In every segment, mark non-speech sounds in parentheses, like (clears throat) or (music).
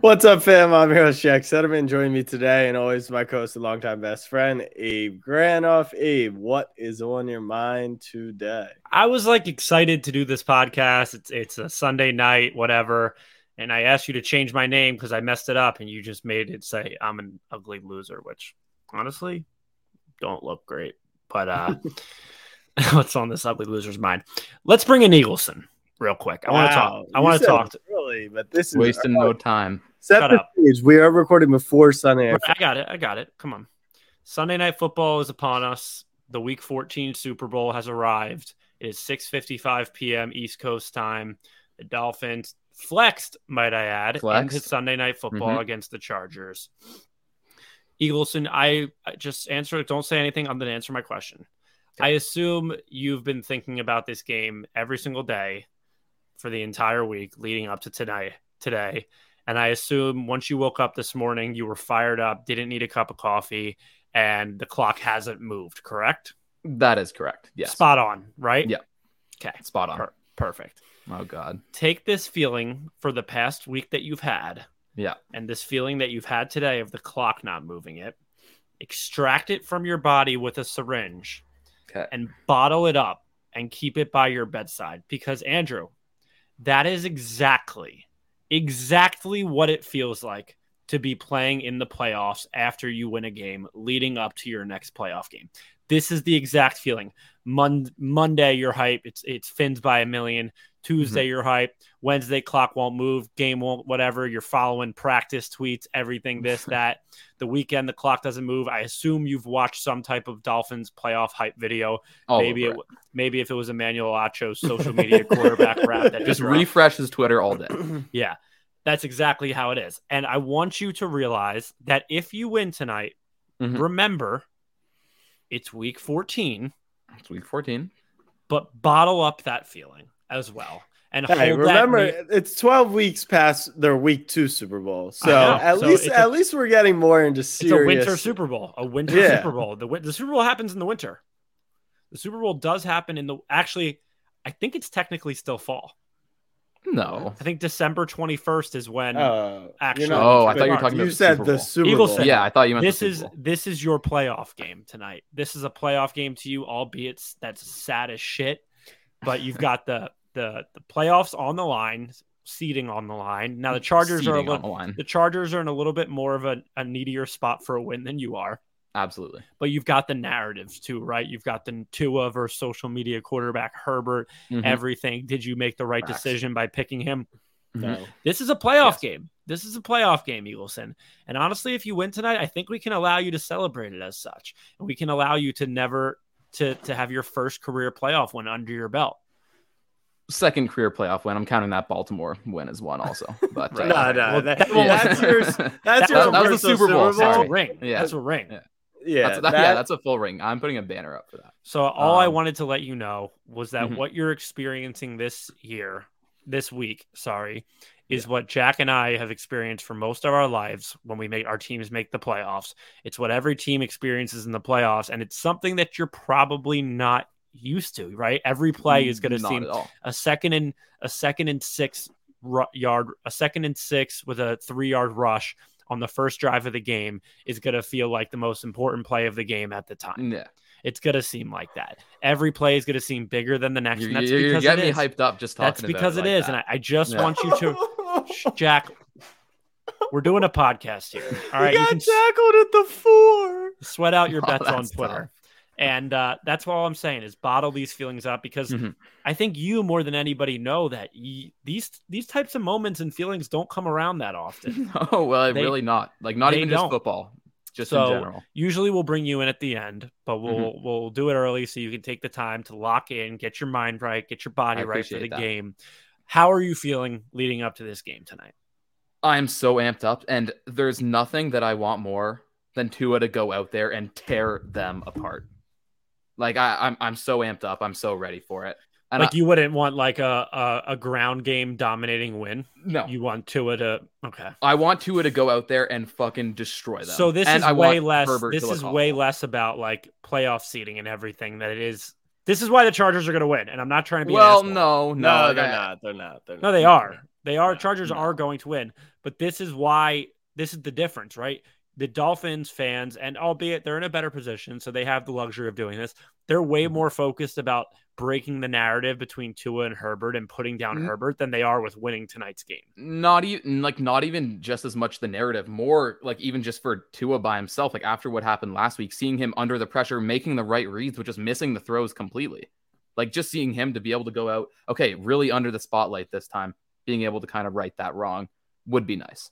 What's up, fam? I'm here with Jack Settleman. Joining me today, and always my co-host and longtime best friend, Abe Granoff. Abe, what is on your mind today? I was like excited to do this podcast. It's it's a Sunday night, whatever. And I asked you to change my name because I messed it up, and you just made it say I'm an ugly loser, which honestly don't look great. But uh (laughs) (laughs) what's on this ugly loser's mind? Let's bring in Eagleson real quick. I want to talk. I want to talk. Really, but this is wasting no time. Set the stage. We are recording before Sunday. I got it. I got it. Come on. Sunday night football is upon us. The Week 14 Super Bowl has arrived. It is 6:55 p.m. East Coast time. The Dolphins flexed, might I add, flexed. into Sunday night football mm-hmm. against the Chargers. Eagleson, I, I just answer. Don't say anything. I'm going to answer my question. Okay. I assume you've been thinking about this game every single day for the entire week leading up to tonight today. And I assume once you woke up this morning, you were fired up, didn't need a cup of coffee, and the clock hasn't moved, correct? That is correct. Yes. Spot on, right? Yeah. Okay. Spot on. Per- perfect. Oh God. Take this feeling for the past week that you've had. Yeah. And this feeling that you've had today of the clock not moving it. Extract it from your body with a syringe. Okay. And bottle it up and keep it by your bedside because Andrew, that is exactly, exactly what it feels like to be playing in the playoffs after you win a game leading up to your next playoff game. This is the exact feeling. Mon- Monday, you're hype. It's it's fins by a million. Tuesday, mm-hmm. you're hype. Wednesday, clock won't move. Game won't, whatever. You're following practice tweets, everything, (laughs) this, that. The weekend, the clock doesn't move. I assume you've watched some type of Dolphins playoff hype video. All maybe it, maybe if it was Emmanuel Acho's social media (laughs) quarterback rap that just refreshes Twitter all day. (clears throat) yeah, that's exactly how it is. And I want you to realize that if you win tonight, mm-hmm. remember it's week 14. It's week 14. But bottle up that feeling as well. And hey, remember, it's 12 weeks past their week two Super Bowl. So at so least at a, least we're getting more into serious. It's a winter Super Bowl. A winter yeah. Super Bowl. The, the Super Bowl happens in the winter. The Super Bowl does happen in the actually, I think it's technically still fall. No, I think December twenty first is when. Uh, actually, oh, I thought you were talking. You about said the Super Bowl. Super Bowl. yeah, I thought you meant this is this is your playoff game tonight. This is a playoff game to you, albeit that's sad as shit. But you've got the the the playoffs on the line, seating on the line. Now the Chargers seating are a little, the, the, Chargers are in a little bit more of a, a needier spot for a win than you are. Absolutely. But you've got the narratives too, right? You've got the Tua versus social media quarterback Herbert, mm-hmm. everything. Did you make the right decision by picking him? Mm-hmm. No. This is a playoff yes. game. This is a playoff game, Eagleson. And honestly, if you win tonight, I think we can allow you to celebrate it as such. And we can allow you to never to to have your first career playoff win under your belt second career playoff win. I'm counting that Baltimore win as one also. (laughs) But right. uh, no, no, well, that, that, yeah. that's (laughs) your that's your that, was the Super Bowl. That's a ring. Yeah, that's a ring. Yeah. Yeah, that's, that, yeah, that's a full ring. I'm putting a banner up for that. So all um, I wanted to let you know was that mm-hmm. what you're experiencing this year, this week, sorry, is yeah. what Jack and I have experienced for most of our lives when we make our teams make the playoffs. It's what every team experiences in the playoffs, and it's something that you're probably not used to, right? Every play is going to seem a second and a second and six yard, a second and six with a three yard rush on the first drive of the game is going to feel like the most important play of the game at the time. Yeah. It's going to seem like that. Every play is going to seem bigger than the next. You're, that's you're, because you're getting me hyped up just talking. That's because it, it like is, and I, I just yeah. want you to, (laughs) Jack. We're doing a podcast here. All right, you got you tackled at the four. Sweat out your (laughs) oh, bets on Twitter. Tough. And uh, that's all I'm saying is bottle these feelings up because mm-hmm. I think you more than anybody know that y- these these types of moments and feelings don't come around that often. (laughs) oh well, they, really not. Like not even just football, just so in general. Usually we'll bring you in at the end, but we'll mm-hmm. we'll do it early so you can take the time to lock in, get your mind right, get your body right for the that. game. How are you feeling leading up to this game tonight? I'm so amped up, and there's nothing that I want more than Tua to go out there and tear them apart. Like I, I'm I'm so amped up. I'm so ready for it. And like I, you wouldn't want like a, a, a ground game dominating win. No, you want Tua to okay. I want Tua to go out there and fucking destroy them. So this and is I way less. Herbert this is way less about like playoff seeding and everything that it is. This is why the Chargers are going to win, and I'm not trying to be. Well, no, no, no, they're not. They're not. They're not. No, they are. They are No, Chargers no. are going to win, but this is why this is the difference, right? The Dolphins fans, and albeit they're in a better position, so they have the luxury of doing this. They're way Mhm. more focused about breaking the narrative between Tua and Herbert and putting down Mm. Herbert than they are with winning tonight's game. not even like not even just as much the narrative, more like even just for Tua by himself. Like after what happened last week, seeing him under the pressure, making the right reads, but just missing the throws completely. Like just seeing him to be able to go out, okay, really under the spotlight this time, being able to kind of right that wrong would be nice.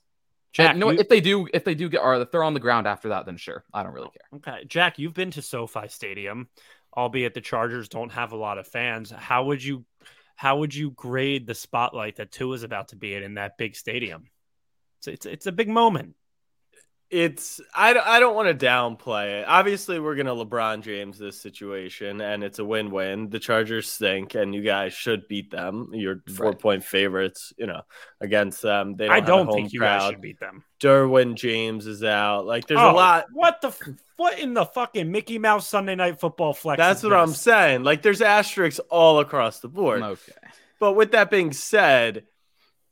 Jack, you know you- if they do, if they do get, or if they're on the ground after that, then sure, I don't really care. Okay, Jack, you've been to SoFi Stadium, albeit the Chargers don't have a lot of fans. How would you, how would you grade the spotlight that Tua is about to be in in that big stadium? It's it's, it's a big moment. It's I, I don't want to downplay it. Obviously, we're gonna LeBron James this situation, and it's a win-win. The Chargers stink, and you guys should beat them. You're four-point favorites, you know, against them. They don't I have don't home think you crowd. guys should beat them. Derwin James is out. Like, there's Oh, a lot. What the? f- What in the fucking Mickey Mouse Sunday Night Football flex? That's is what I'm saying. Like, there's asterisks all across the board. Okay. But with that being said,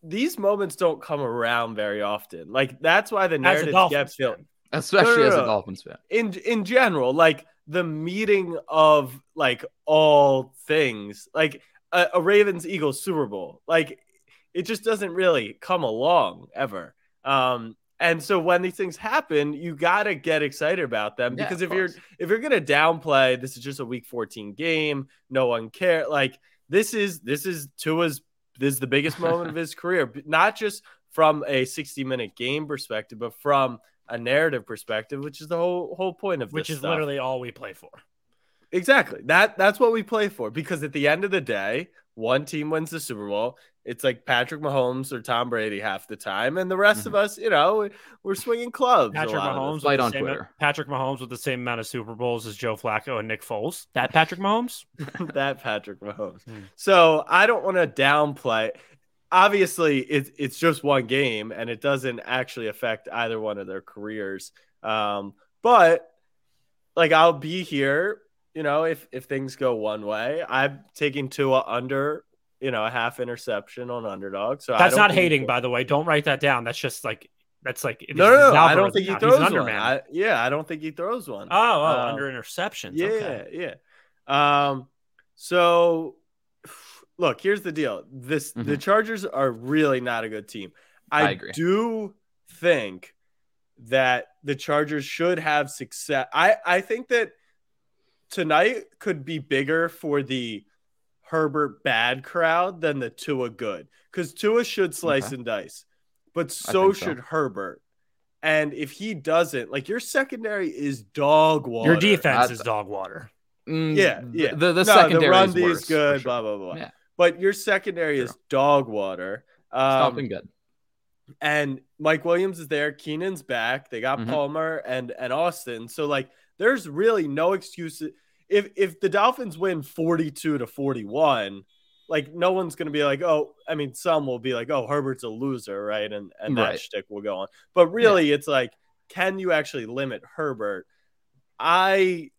these moments don't come around very often. Like, that's why the As narrative gets built. Especially no, as a no. Dolphins fan. in in general like the meeting of like all things like a, a ravens eagles super bowl like it just doesn't really come along ever um and so when these things happen you got to get excited about them Yeah, because of if you're if you're gonna downplay this is just a week 14 game no one care like this is this is Tua's this is the biggest moment of his career not just from a 60 minute game perspective but from a narrative perspective which is the whole whole point of which is stuff. literally all we play for. exactly that that's what we play for because at the end of the day one team wins the Super Bowl it's like Patrick Mahomes or Tom Brady half the time and the rest of us you know we're swinging clubs a Patrick lot Mahomes, the with Fight on same, Twitter. Patrick Mahomes with the same amount of Super Bowls as Joe Flacco and Nick Foles. That Patrick Mahomes. (laughs) that Patrick Mahomes. Hmm. So I don't want to downplay. Obviously, it's it's just one game, and it doesn't actually affect either one of their careers. Um, but like I'll be here, you know, if if things go one way, I'm taking Tua under, you know, a half interception on underdog. So That's not hating, by the way. Don't write that down. That's just like that's like No, no, no. I don't think he now. Throws one. I, yeah, I don't think he throws one. oh, oh, Um, under interceptions. Yeah, Okay. yeah. Um, so look, here's the deal. This the Mhm. Chargers are really not a good team. I, I agree. do think that the Chargers should have success. I I think that tonight could be bigger for the Herbert bad crowd than the Tua good because Tua should slice Okay. and dice, but so think so. should Herbert. And if he doesn't, like your secondary is dog water. Your defense That's- is dog water. Mm, Yeah, yeah. The, the no, secondary the run is worse, is good, sure. blah blah blah. Yeah. But your secondary is dog water. Um, not been good. and Mike Williams is there. Keenan's back. They got Mhm. Palmer and and Austin. So like, there's really no excuse. If if the Dolphins win 42 to 41, like no one's gonna be like, oh, I mean, some will be like, oh, Herbert's a loser, right? And and that Right. shtick will go on. But really, it's like, can you actually limit Herbert? I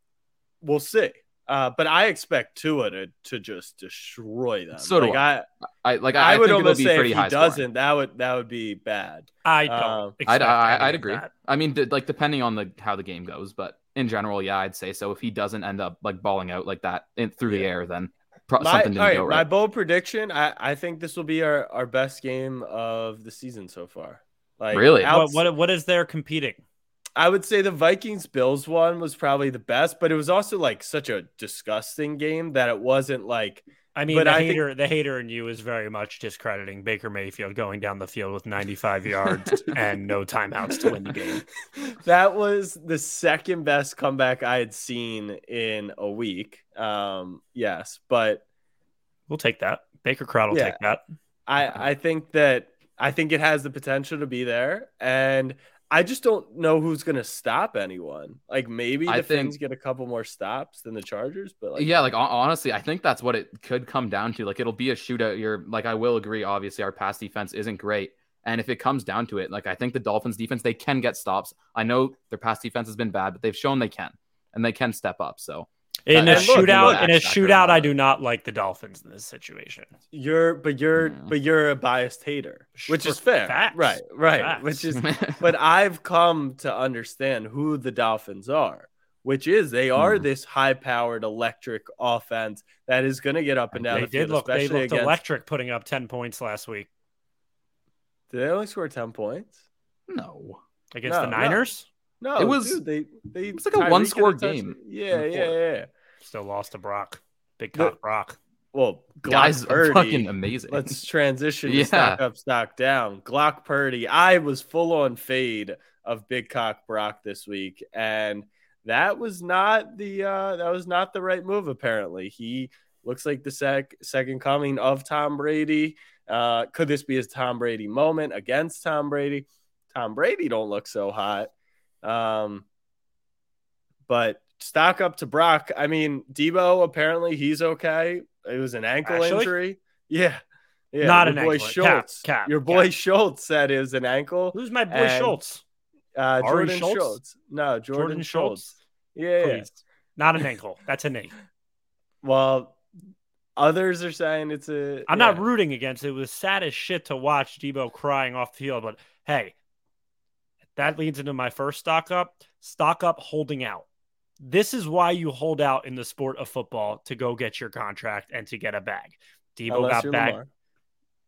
will see. Uh, but I expect Tua to to just destroy them. So do like, I. I like. I, I, would think it'll almost be say pretty if he doesn't, that would that would be bad. I don't. Um, expect I'd, I, any I'd agree. that. I mean, d- like depending on the how the game goes, but in general, yeah, I'd say so. If he doesn't end up like balling out like that in, through the air, then pro- My, something didn't all right, go my bold prediction. I, I think this will be our, our best game of the season so far. Like Really? outs- What, what what is there competing? I would say the Vikings Bills one was probably the best, but it was also like such a disgusting game that it wasn't like I mean, But the I think- hater, the hater in you is very much discrediting Baker Mayfield going down the field with 95 yards (laughs) and no timeouts to win the game. (laughs) that was the second best comeback I had seen in a week. Um, yes, but We'll take that. Baker crowd will Yeah. take that. I I think that I think it has the potential to be there, and I just don't know who's gonna stop anyone. Like maybe the I think- get a couple more stops than the Chargers, but like yeah, like honestly, I think that's what it could come down to. Like it'll be a shootout. You're like, I will agree. Obviously, our pass defense isn't great, and if it comes down to it, like I think the Dolphins defense they can get stops. I know their pass defense has been bad, but they've shown they can, and they can step up. So In a look, shootout, look, in a shootout, I do not like the Dolphins in this situation. You're, but you're, Mm. but you're a biased hater, which For is fair, facts. right? Right. Facts. Which is, (laughs) but I've come to understand who the Dolphins are, which is they are Hmm. this high-powered electric offense that is going to get up and down They the field, did look, they especially looked against. electric, putting up ten points last week Did they only score ten points? no. against No, the. Niners. No, No, it was- dude, they they. it was like a Tyreek one-score game Yeah, yeah, yeah. Still lost to Brock. Big The- cock Brock. Well, Glock Guys, Purdy. fucking amazing. Let's transition to (laughs) Yeah. stock up, stock down. Glock Purdy. I was full on fade of Big Cock Brock this week, and that was not the uh, that was not the right move. Apparently, he looks like the sec- second coming of Tom Brady. Uh, could this be his Tom Brady moment against Tom Brady? Tom Brady don't look so hot. Um, but stock up to Brock. I mean, Deebo apparently he's okay. It was an ankle Actually? injury. Yeah. Yeah, Not your an boy ankle. Schultz. cap, your boy cap. Schultz said is an ankle. Who's my boy And- Schultz? Uh, Jordan Schultz? Schultz? No, Jordan, Jordan Schultz. Schultz. Yeah, yeah. Please. Not an ankle. That's a knee. Well, others are saying it's a. I'm yeah. not rooting against it. It was sad as shit to watch Deebo crying off the field, but hey, that leads into my first stock up. Stock up holding out. This is why you hold out in the sport of football to go get your contract and to get a bag. Deebo Unless got bagged Lamar.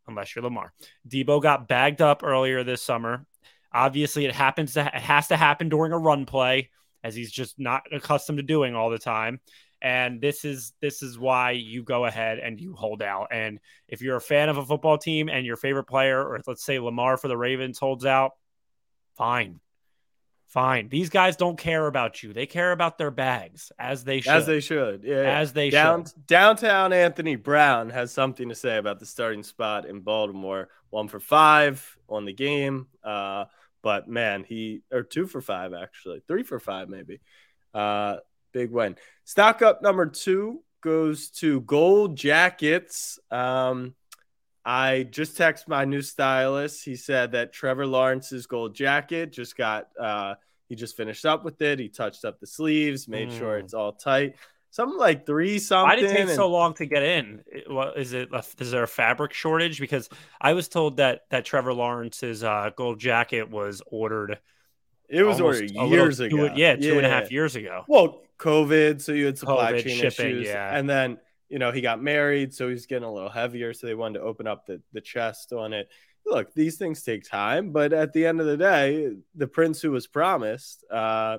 unless you're Lamar. Deebo got bagged up earlier this summer. Obviously, it happens to it has to happen during a run play, as he's just not accustomed to doing all the time. And this is this is why you go ahead and you hold out. And if you're a fan of a football team and your favorite player, or let's say Lamar for the Ravens, holds out, fine, fine. These guys don't care about you; they care about their bags, as they should. As they should. Yeah. As they Down, should. Downtown Anthony Brown has something to say about the starting spot in Baltimore. One for five on the game. Uh, but man, he or two for five actually, three for five maybe. Uh, big win. Stock up number two goes to Gold Jackets. Um, I just texted my new stylist. He said that Trevor Lawrence's gold jacket just got uh he just finished up with it. He touched up the sleeves, made sure Mm. it's all tight. Something like three something. Why did it take and- so long to get in? Is it? Is there a fabric shortage? Because I was told that that Trevor Lawrence's uh, gold jacket was ordered. it was ordered a little- years two- ago. yeah, two and a half years ago. Well, COVID, so you had supply COVID, chain shipping, issues, yeah. and then you know he got married, so he's getting a little heavier. So they wanted to open up the the chest on it. Look, these things take time, but at the end of the day, the prince who was promised uh,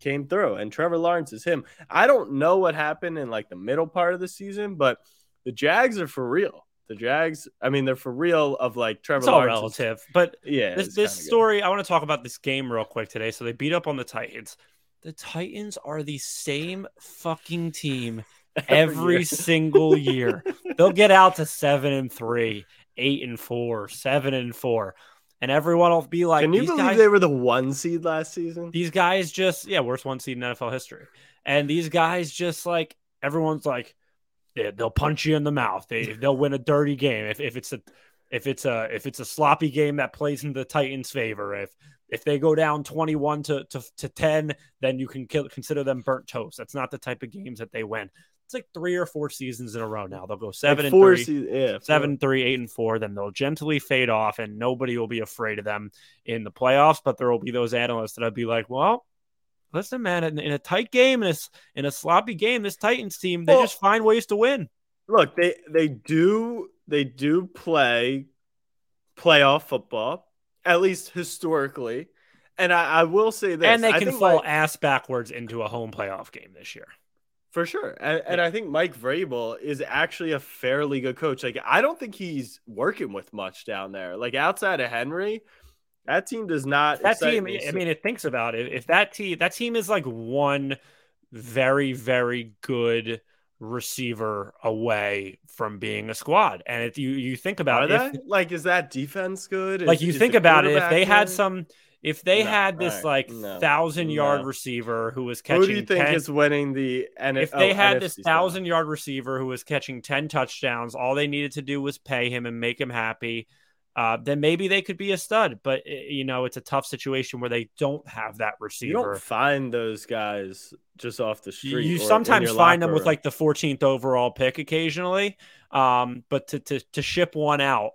came through, and Trevor Lawrence is him. I don't know what happened in like the middle part of the season, but the Jags are for real. The Jags, I mean, they're for real. Of like Trevor It's all Lawrence. is- relative, but Yeah, this this kinda good. story. I want to talk about this game real quick today. So they beat up on the Titans. The Titans are the same fucking team (laughs) every (laughs) single year. They'll get out to seven and three, eight and four, seven and four, and everyone will be like, Can you "These believe guys- they were the one seed last season? these guys just yeah worst one seed in NFL history, and these guys just like everyone's like they, they'll punch you in the mouth. They (laughs) they'll win a dirty game if, if it's a if it's a if it's a sloppy game that plays in the Titans' favor. If if they go down twenty one to, to to ten, then you can kill, consider them burnt toast. That's not the type of games that they win. It's like three or four seasons in a row now. They'll go seven Like and four three seed- yeah, four. seven, three, eight, and four, then they'll gently fade off, and nobody will be afraid of them in the playoffs. But there will be those analysts that'll be like, "Well, listen, man, in, in a tight game, in a, in a sloppy game, this Titans team they Well- just find ways to win." look they they do they do play playoff football at least historically and i, I will say this and they can fall Mike- ass backwards into a home playoff game this year. For sure and, and i think mike vrabel is actually a fairly good coach like i don't think he's working with much down there like outside of henry that team does not That team, me. I mean, it thinks about it. If that team, that team is like one very, very good receiver away from being a squad. And if you you think are about it, they like is that defense good like Is- you is think about it, if they had some, if they No, had this alright, like no, thousand yard no. receiver who was catching, who do you think 10 is winning the N- if oh, they had this NFC side? thousand yard receiver who was catching 10 touchdowns, all they needed to do was pay him and make him happy. uh, then maybe they could be a stud. But eh, you know, it's a tough situation where they don't have that receiver. You don't find those guys just off the street. You sometimes find them with like the 14th overall pick occasionally, um, but to, to to ship one out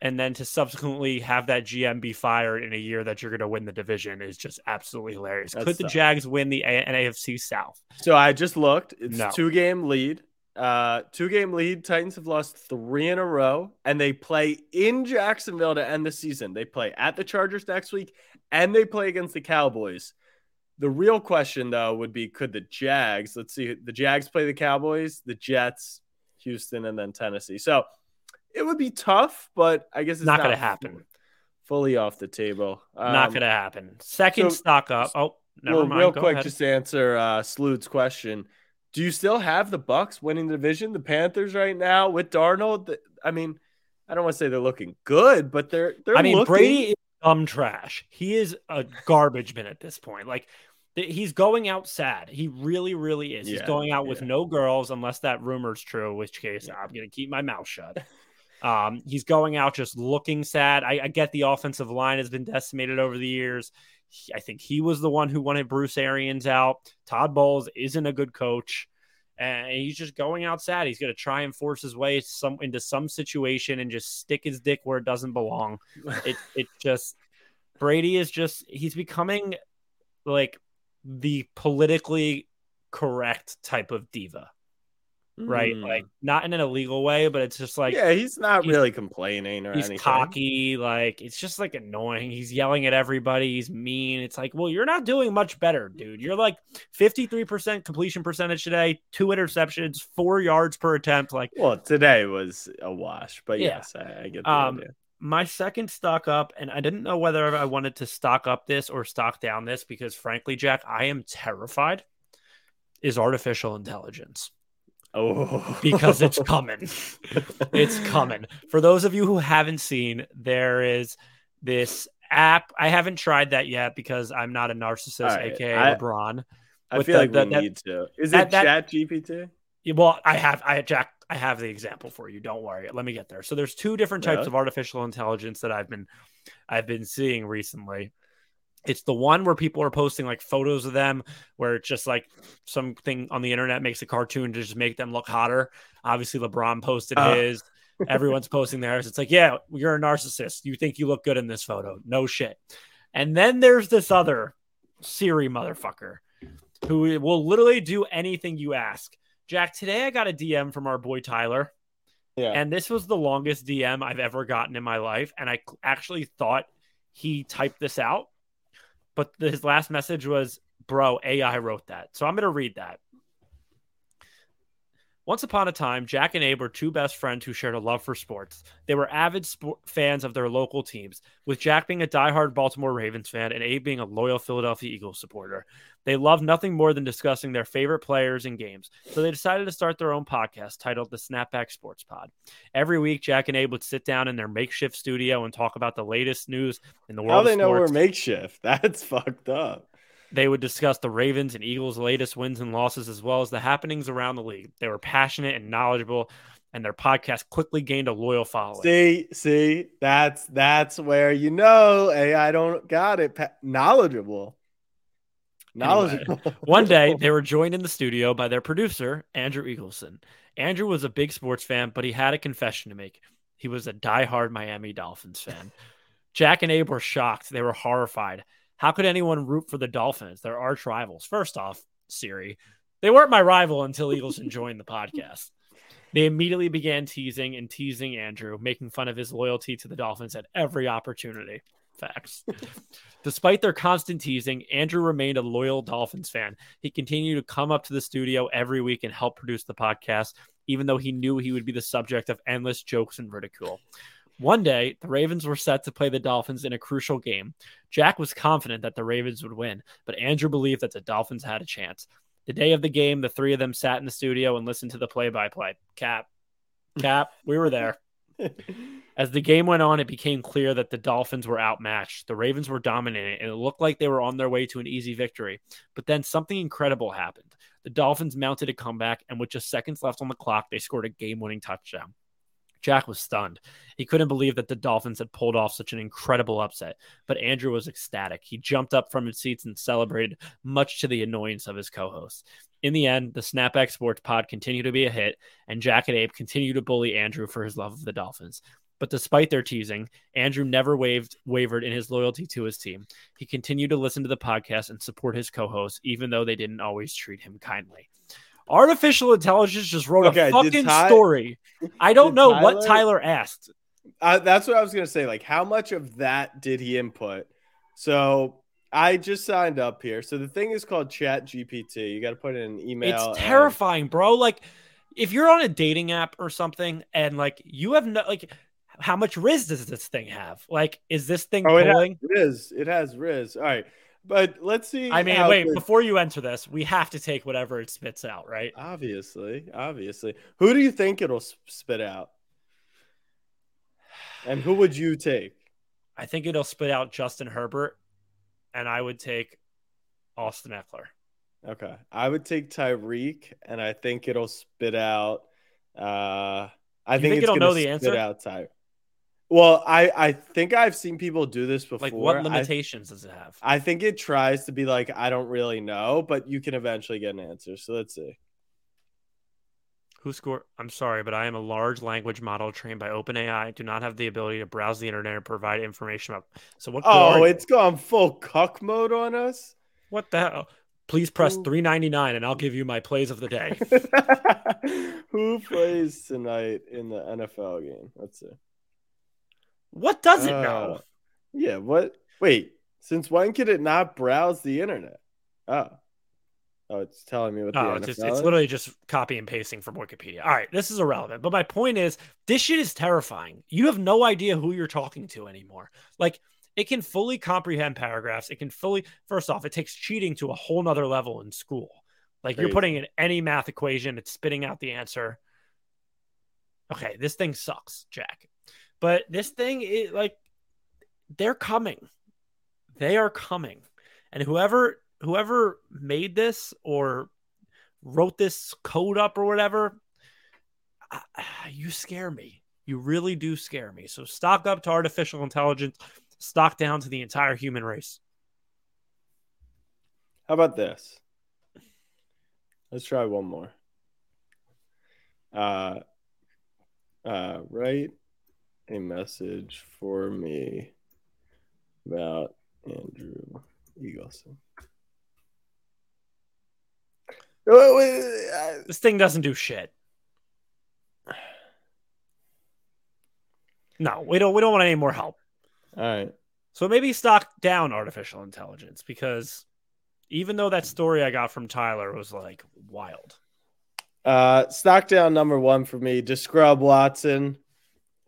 and then to subsequently have that GM be fired in a year that you're going to win the division is just absolutely hilarious. That's Could the tough. Jags win the a- AFC South? So I just looked. It's no. two game lead. Uh, two game lead. Titans have lost three in a row, and they play in Jacksonville to end the season. They play at the Chargers next week, and they play against the Cowboys. The real question, though, would be could the Jags, let's see, the Jags play the Cowboys, the Jets, Houston, and then Tennessee. So it would be tough, but I guess it's not, not going to happen. Fully off the table. Um, not going to happen. Second so, stock up. Oh, never well, mind. Real Go quick, ahead. just to answer uh, question. Do you still have the Bucks winning the division? The Panthers right now with Darnold. I mean, I don't want to say they're looking good, but they're they're. I mean, looking... Brady is dumb trash. He is a garbage bin at this point. Like he's going out sad. He really, really is. Yeah, he's going out with no girls, unless that rumor's true. Which case, yeah. I'm gonna keep my mouth shut. (laughs) Um, he's going out just looking sad. I, I, get the offensive line has been decimated over the years. He, I think he was the one who wanted Bruce Arians out. Todd Bowles isn't a good coach, and he's just going out sad. He's going to try and force his way some into some situation and just stick his dick where it doesn't belong. it (laughs) it just Brady is just he's becoming like the politically correct type of diva right? Mm. Like not in an illegal way, but it's just like yeah, he's not he's, really complaining or he's anything. cocky, like it's just like annoying. He's yelling at everybody. He's mean. It's like, well, you're not doing much better, dude. You're like 53% completion percentage today, two interceptions, four yards per attempt. Like, well, today was a wash, but yeah. yes, I, I get the um, idea. My second stock up, and I didn't know whether I wanted to stock up this or stock down this because, frankly, Jack, I am terrified. Is artificial intelligence. Oh, because it's (laughs) coming. it's coming. For those of you who haven't seen, there is this app. I haven't tried that yet because I'm not a narcissist, right. aka I, LeBron. I feel the, like the, we that, need to. Is that, it Chat GPT? Well, I have, I Jack, I have the example for you. Don't worry. Let me get there. So there's two different types yeah. of artificial intelligence that I've been, I've been seeing recently. It's the one where people are posting like photos of them, where it's just like something on the internet makes a cartoon to just make them look hotter. Obviously, LeBron posted uh. his. Everyone's (laughs) posting theirs. It's like, yeah, you're a narcissist. You think you look good in this photo. No shit. And then there's this other Siri motherfucker who will literally do anything you ask. Jack, today I got a DM from our boy Tyler. Yeah. And this was the longest DM I've ever gotten in my life. And I actually thought he typed this out but his last message was, "Bro, AI wrote that." So I'm to read that. Once upon a time, Jack and Abe were two best friends who shared a love for sports. They were avid sport fans of their local teams, with Jack being a diehard Baltimore Ravens fan and Abe being a loyal Philadelphia Eagles supporter. They loved nothing more than discussing their favorite players and games, so they decided to start their own podcast titled the Snapback Sports Pod. Every week, Jack and Abe would sit down in their makeshift studio and talk about the latest news in the world. How they know we're makeshift? (laughs) That's fucked up. They would discuss the Ravens and Eagles' latest wins and losses, as well as the happenings around the league. They were passionate and knowledgeable, and their podcast quickly gained a loyal following. See, see, that's that's where you know, hey, I don't got it. Pa- knowledgeable. Anyway, one day, (laughs) they were joined in the studio by their producer, Andrew Eagleson. Andrew was a big sports fan, but he had a confession to make. He was a diehard Miami Dolphins fan. Jack and Abe were shocked. They were horrified. How could anyone root for the Dolphins? They're arch rivals. First off, Siri, they weren't my rival until Eagleson joined the podcast. They immediately began teasing and teasing Andrew, making fun of his loyalty to the Dolphins at every opportunity. Facts. Despite their constant teasing, Andrew remained a loyal Dolphins fan. He continued to come up to the studio every week and help produce the podcast, even though he knew he would be the subject of endless jokes and ridicule. One day, the Ravens were set to play the Dolphins in a crucial game. Jack was confident that the Ravens would win, but Andrew believed that the Dolphins had a chance. The day of the game, the three of them sat in the studio and listened to the play by play. Cap, Cap, we were there. (laughs) As the game went on, it became clear that the Dolphins were outmatched. The Ravens were dominating, and it looked like they were on their way to an easy victory. But then something incredible happened. The Dolphins mounted a comeback, and with just seconds left on the clock, they scored a game winning touchdown. Jack was stunned. He couldn't believe that the Dolphins had pulled off such an incredible upset, but Andrew was ecstatic. He jumped up from his seats and celebrated, much to the annoyance of his co hosts. In the end, the Snapback Sports Pod continued to be a hit, and Jack and Abe continued to bully Andrew for his love of the Dolphins. But despite their teasing, Andrew never waved, wavered in his loyalty to his team. He continued to listen to the podcast and support his co hosts, even though they didn't always treat him kindly. Artificial intelligence just wrote Okay, a fucking Ty- story. I don't know what Tyler- Tyler asked. Uh, that's what I was gonna say. Like, how much of that did he input? So I just signed up here. So the thing is called Chat GPT. You got to put in an email. It's and- terrifying, bro. Like if you're on a dating app or something and like you have no like how much Riz does this thing have? Like, is this thing Oh, it has pulling? Riz. It has Riz. All right, but let's see. I mean, wait, before you enter this, we have to take whatever it spits out, right? Obviously, obviously. Who do you think it'll spit out? And who would you take? I think it'll spit out Justin Herbert, and I would take Austin Ekeler. Okay, I would take Tyreek, and I think it'll spit out. Uh, I think, think it's it'll know the spit answer? out Ty. Well, I I think I've seen people do this before. Like, what I- limitations does it have? I think it tries to be like, I don't really know, but you can eventually get an answer. So let's see. Who scored? I'm sorry, but I am a large language model trained by OpenAI. I do not have the ability to browse the internet and provide information about. So what? good oh, are Oh, you? it's gone full cuck mode on us. what the hell? Please press Who- 399 and I'll give you my plays of the day. (laughs) Who plays tonight in the NFL game? Let's see. What does it Uh, know? Yeah, what? Wait, since when could it not browse the internet? Oh. Oh, it's telling me what the Oh, it's, just, is? it's literally just copy and pasting from Wikipedia. All right, this is irrelevant. But my point is, this shit is terrifying. You have no idea who you're talking to anymore. Like, it can fully comprehend paragraphs. It can fully, first off, it takes cheating to a whole nother level in school. Like, you're putting in any math equation, it's spitting out the answer. Okay, this thing sucks, Jack. But this thing, it, like, they're coming. They are coming. And whoever whoever made this or wrote this code up or whatever, you scare me. You really do scare me. So stock up to artificial intelligence, stock down to the entire human race. How about this? Let's try one more. Uh, uh, write a message for me about Andrew Eagleson. Wait, This thing doesn't do shit. No, we don't we don't want any more help. All right. So maybe stock down artificial intelligence because even though that story I got from Tyler was like wild. Uh, stock down number one for me. Descrub Watson.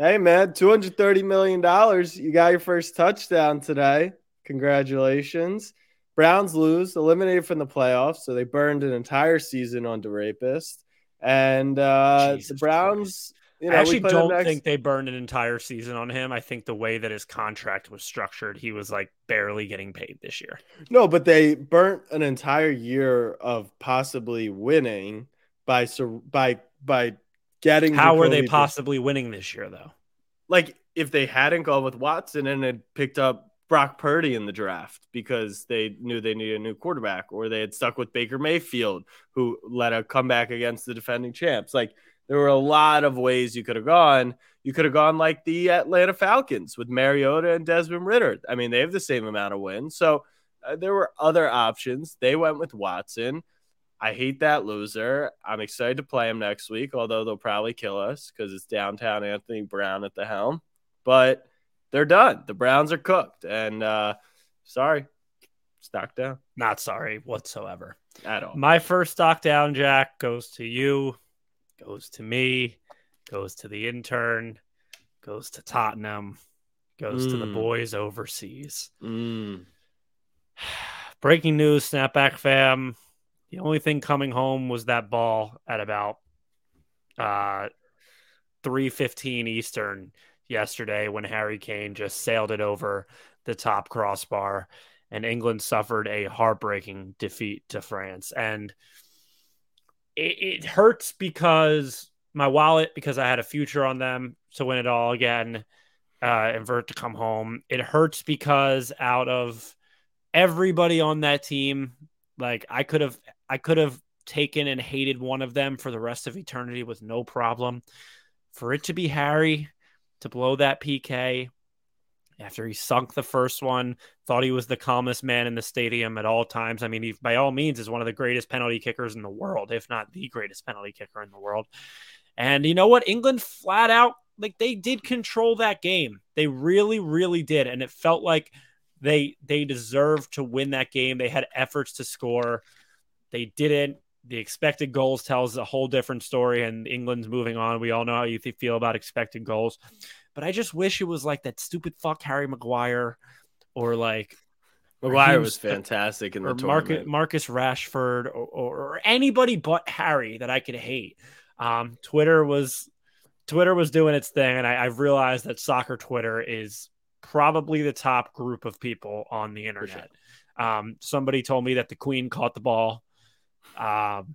Hey man, two hundred thirty million dollars. You got your first touchdown today. Congratulations. Browns lose, eliminated from the playoffs, so they burned an entire season on DeRapist. And uh, the Browns, you know, I actually we put him don't next- think they burned an entire season on him. I think the way that his contract was structured, he was like barely getting paid this year. no, but they burnt an entire year of possibly winning by by by getting. How were they Jacoby possibly winning this year, though? like if they hadn't gone with Watson and had picked up Brock Purdy in the draft because they knew they needed a new quarterback, or they had stuck with Baker Mayfield, who led a comeback against the defending champs. Like there were a lot of ways you could have gone. You could have gone like the Atlanta Falcons with Mariota and Desmond Ridder. I mean, they have the same amount of wins. So uh, there were other options. They went with Watson. I hate that loser. I'm excited to play him next week, although they'll probably kill us because it's downtown Anthony Brown at the helm. But they're done. The Browns are cooked. And uh sorry, stock down Not sorry whatsoever. at all. My first stock down, Jack, goes to you, goes to me, goes to the intern, goes to Tottenham, goes to the Mm. boys overseas. Mm. (sighs) Breaking news, snapback fam. The only thing coming home was that ball at about uh 315 Eastern yesterday when Harry Kane just sailed it over the top crossbar and England suffered a heartbreaking defeat to France. And it, it hurts because my wallet because I had a future on them to win it all again uh, and for it to come home. It hurts because out of everybody on that team, like I could have, I could have taken and hated one of them for the rest of eternity with no problem. For it to be Harry to blow that PK after he sunk the first one, thought he was the calmest man in the stadium at all times. I mean, he by all means is one of the greatest penalty kickers in the world, if not the greatest penalty kicker in the world. And you know what? England flat out, like they did control that game. They really, really did. And it felt like they they deserved to win that game. They had efforts to score. They didn't. The expected goals tells a whole different story, and England's moving on. We all know how you feel about expected goals. But I just wish it was like that stupid fuck Harry Maguire or like Maguire was fantastic in the tournament. Marcus, Marcus Rashford or, or, or, anybody but Harry that I could hate. Um, Twitter was Twitter was doing its thing, and I, I've realized that soccer Twitter is probably the top group of people on the internet. Sure. Um, somebody told me that the Queen caught the ball. Um,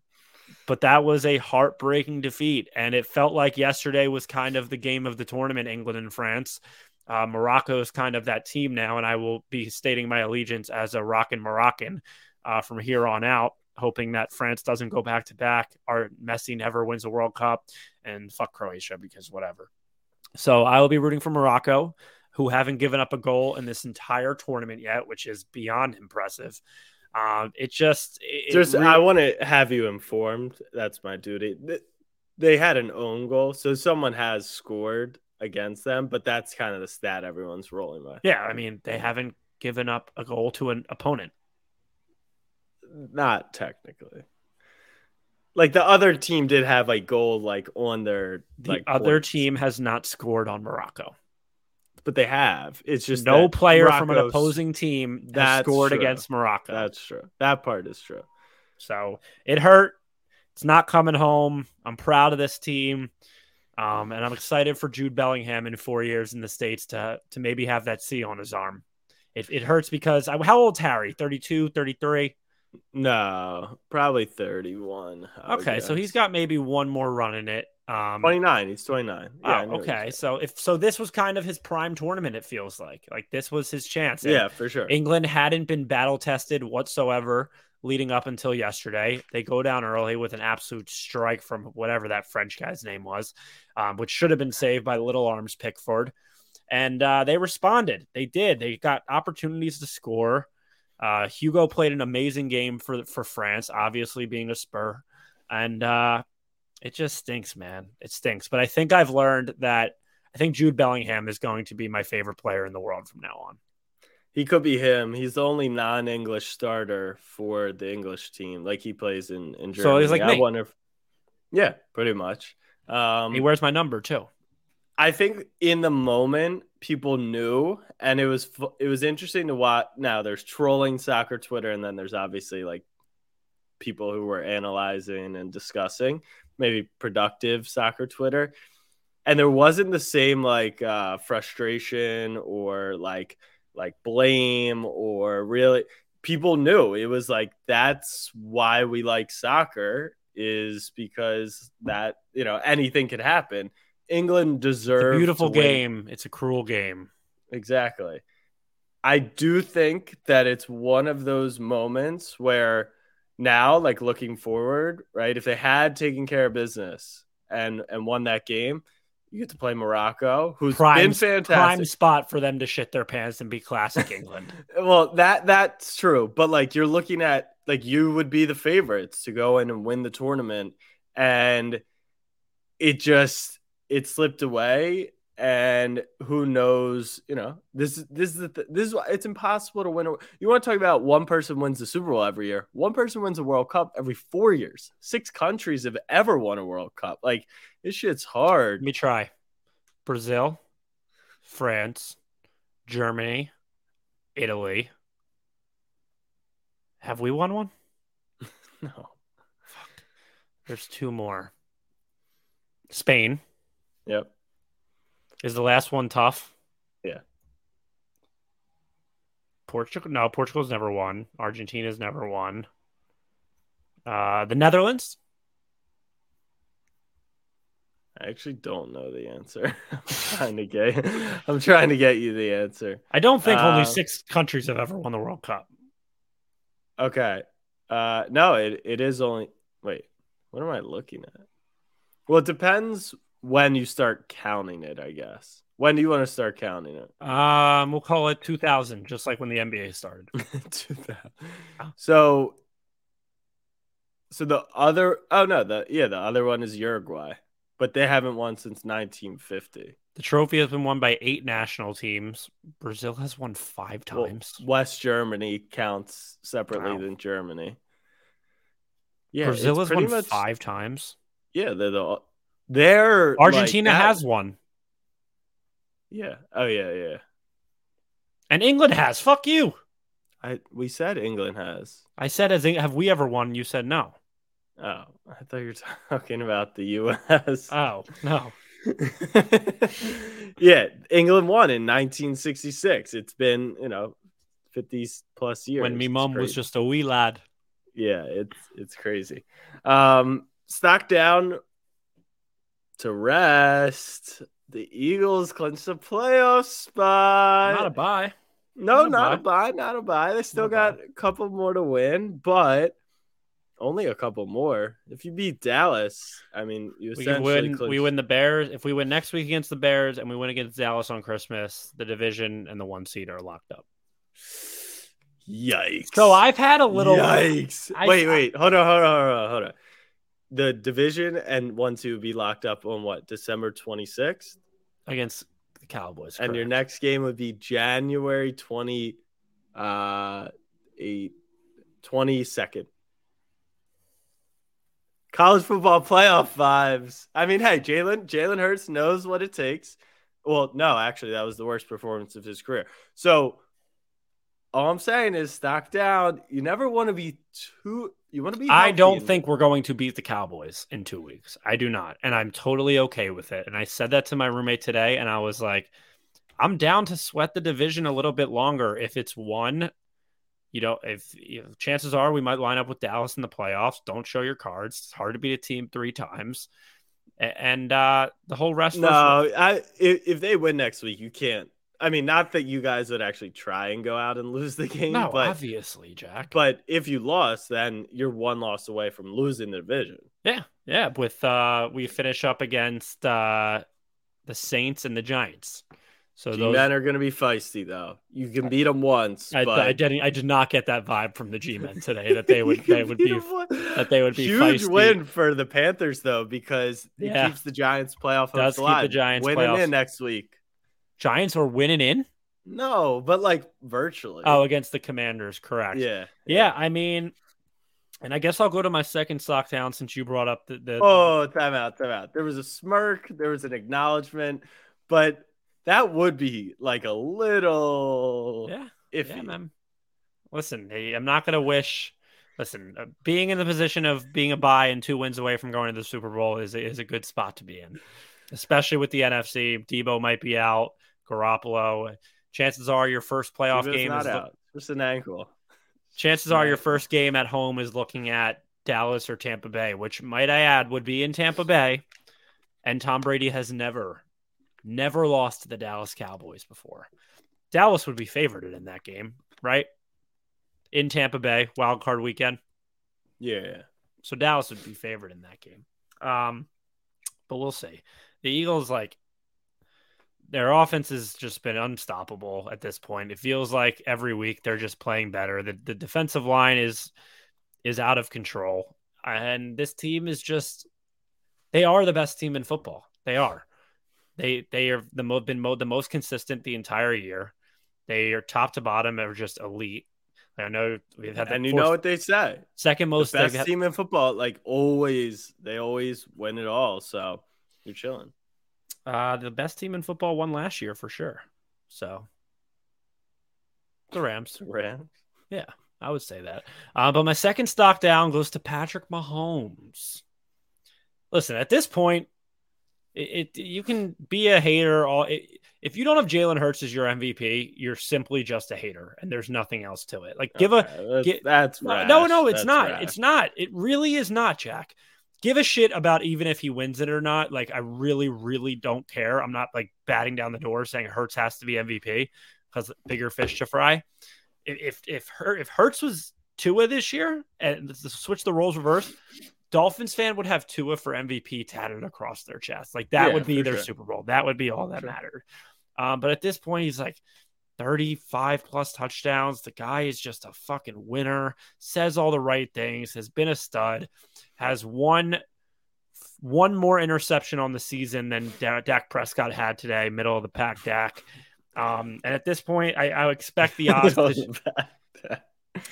but that was a heartbreaking defeat. And it felt like yesterday was kind of the game of the tournament, England and France. Uh, Morocco is kind of that team now, and I will be stating my allegiance as a rockin' Moroccan uh, from here on out, hoping that France doesn't go back to back. Our Messi never wins a World Cup, and fuck Croatia because whatever. So I will be rooting for Morocco, who haven't given up a goal in this entire tournament yet, which is beyond impressive. Um, it just it, just really... I want to have you informed. That's my duty. They had an own goal, so someone has scored against them, but that's kind of the stat everyone's rolling with. Yeah, I mean they haven't given up a goal to an opponent. Not technically. Like the other team did have a goal like on their the like other points. team has not scored on Morocco but they have. It's just no player Morocco's, from an opposing team that scored true. against Morocco. That's true. That part is true. So it hurt. It's not coming home. I'm proud of this team. Um, and I'm excited for Jude Bellingham in four years in the States to to maybe have that C on his arm. It, it hurts because I, how old's Harry? 32, 33? No, probably 31. Okay, so he's got maybe one more run in it. Um, 29. He's 29. Yeah, oh, okay. So if so, this was kind of his prime tournament. It feels like like this was his chance. And yeah, for sure. England hadn't been battle tested whatsoever leading up until yesterday. They go down early with an absolute strike from whatever that French guy's name was, um, which should have been saved by Little Arms Pickford. And uh, they responded. They did. They got opportunities to score. Uh, Hugo played an amazing game for for France, obviously being a Spur, and uh, it just stinks, man. It stinks. But I think I've learned that I think Jude Bellingham is going to be my favorite player in the world from now on. He could be him. He's the only non-English starter for the English team. Like he plays in in Germany. So he's like I wonder. If, yeah, pretty much. Um, he wears my number too. I think in the moment people knew, and it was it was interesting to watch. Now there's trolling soccer Twitter, and then there's obviously like people who were analyzing and discussing maybe productive soccer Twitter. And there wasn't the same like uh, frustration or like like blame or really people knew it was like that's why we like soccer is because that you know anything could happen. England deserves beautiful game. It's a cruel game. Exactly. I do think that it's one of those moments where now, like looking forward, right? If they had taken care of business and and won that game, you get to play Morocco, who's prime, been fantastic. Prime spot for them to shit their pants and be classic England. (laughs) well, that that's true, but like you're looking at like you would be the favorites to go in and win the tournament, and it just it slipped away and who knows you know this this is the, this is it's impossible to win a, you want to talk about one person wins the super bowl every year. One person wins a world cup every four years. Six countries have ever won a world cup. Like this shit's hard. Let me try. Brazil france germany italy. Have we won one? (laughs) No. Fuck. there's two more. Spain yep is the last one tough? Yeah. Portugal? No, Portugal's never won. Argentina's never won. Uh, the Netherlands? I actually don't know the answer. (laughs) I'm (laughs) trying to get I'm trying to get you the answer. I don't think Uh, only six countries have ever won the World Cup. Okay. Uh no, it, it is only wait, what am I looking at? Well, it depends when you start counting it, I guess. When do you want to start counting it? Um, we'll call it 2000, just like when the NBA started. (laughs) 2000. So so the other oh no, the yeah, the other one is Uruguay. But they haven't won since 1950. The trophy has been won by eight national teams. Brazil has won five Well, times. West Germany counts separately Wow. than Germany. Yeah, Brazil has won much, five times. Yeah, they're the they're Argentina that- has one, Yeah. Oh yeah, yeah. and England has. Fuck you. I we said England has. I said, "As have we ever won?" You said no. Oh, I thought you were talking about the U.S. Oh no. (laughs) yeah, England won in 1966. It's been you know 50 plus years. when me mum was just a wee lad. yeah, it's it's crazy. Um, stock down to rest. The Eagles clinch the playoff spot. Not a buy. no, not a not a buy, not a buy. They still Not a got a couple more to win, but only a couple more. If you beat Dallas, I mean, you We essentially can win. clinch- We win the Bears. If we win next week against the Bears, and we win against Dallas on Christmas, the division and the one seed are locked up. Yikes! So I've had a little. Yikes! I- wait, wait, hold on, hold on, hold on, hold on. The division and one two be locked up on what December twenty sixth, against the Cowboys. and your next game would be January twenty, uh, eight, twenty second. College football playoff vibes. I mean, hey, Jalen Jalen Hurts knows what it takes. Well, no, actually, that was the worst performance of his career. So, all I'm saying is, stock down. You never want to be too. You want to be. I don't and- think we're going to beat the Cowboys in two weeks. I do not. And I'm totally okay with it. And I said that to my roommate today, and I was like, I'm down to sweat the division a little bit longer. If it's one, you know, if you know, chances are we might line up with Dallas in the playoffs. Don't show your cards. It's hard to beat a team three times. And uh, the whole rest No, I if, if they win next week, you can't. I mean, not that you guys would actually try and go out and (laughs) lose the game, no, but obviously, Jack. but if you lost, then you're one loss away from losing the division. Yeah, yeah. With uh, we finish up against uh, the Saints and the Giants. So G those men are going to be feisty, though. You can beat them once, I, but I didn't. I did not get that vibe from the G men today that (laughs) they would. They would be. that they would be huge feisty. win for the Panthers, though, because it Yeah. keeps the Giants playoff hopes keep alive. the Giants winning playoffs. in next week. Giants are winning in. No, but like virtually. Oh, against the Commanders, correct? yeah, yeah. I mean, and I guess I'll go to my second stock down since you brought up the. the Oh, time out, time out. There was a smirk, there was an acknowledgement, but that would be like a little yeah, iffy. yeah, man. Listen, hey, I'm not gonna wish. Listen, uh, being in the position of being a buy and two wins away from going to the Super Bowl is is a good spot to be in, especially with the NFC. Deebo might be out. Garoppolo. Chances are your first playoff game is lo-. Just an ankle. chances are your first game at home is looking at Dallas or Tampa Bay, which might I add would be in Tampa Bay. And Tom Brady has never, never lost to the Dallas Cowboys before. Dallas would be favored in that game, right? In Tampa Bay, wild card weekend. Yeah. So Dallas would be favored in that game. Um, but we'll see. The Eagles, like, their offense has just been unstoppable at this point. It feels like every week they're just playing better. The the defensive line is is out of control. And this team is just they are the best team in football. They are. They they are the mo- been mo- the most consistent the entire year. They are top to bottom are just elite. I know we've had the And you fourth- know what they say. second most the best had- team in football, like always, they always win it all. So you're chilling. Uh, the best team in football won last year for sure. So the Rams, Rams. Yeah, I would say that. Uh, but my second stock down goes to Patrick Mahomes. Listen, at this point, it, it you can be a hater. All it, if you don't have Jalen Hurts as your MVP, you're simply just a hater, and there's nothing else to it. Like give a that's, get- that's no, rash. no, no, it's That's not. rash. It's not. It really is not, Jack. Give a shit about even if he wins it or not. Like I really, really don't care. I'm not like batting down the door saying Hurts has to be MVP because bigger fish to fry. If if if, if Hurts was Tua this year and switch the roles reverse, Dolphins fan would have Tua for MVP tatted across their chest. Like that Yeah, would be their sure. Super Bowl. That would be all that Sure. mattered. Um, but at this point, he's like 35 plus touchdowns. The guy is just a fucking winner, says all the right things, has been a stud, has one one more interception on the season than Dak Prescott had today, middle of the pack Dak. Um, and at this point, I, I expect the (laughs) odds to,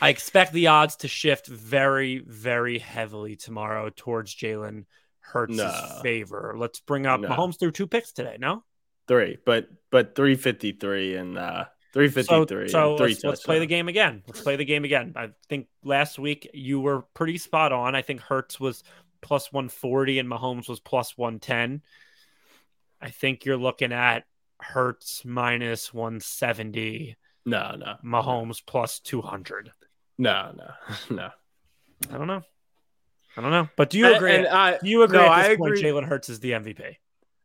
I expect the odds to shift very, very heavily tomorrow towards Jalen Hurts' No. favor. Let's bring up No. Mahomes threw two picks today. No, three, but but three fifty three and uh three fifty so, three. so let's, let's play the game again. Let's play the game again. I think last week you were pretty spot on. I think Hurts was plus 140 and Mahomes was plus 110. I think you're looking at Hurts minus 170, No, no, Mahomes plus 200. no, no, (laughs) no. I don't know. I don't know. But do you And- agree? and I, do you agree no, at I this point agree. Jalen Hurts is the MVP?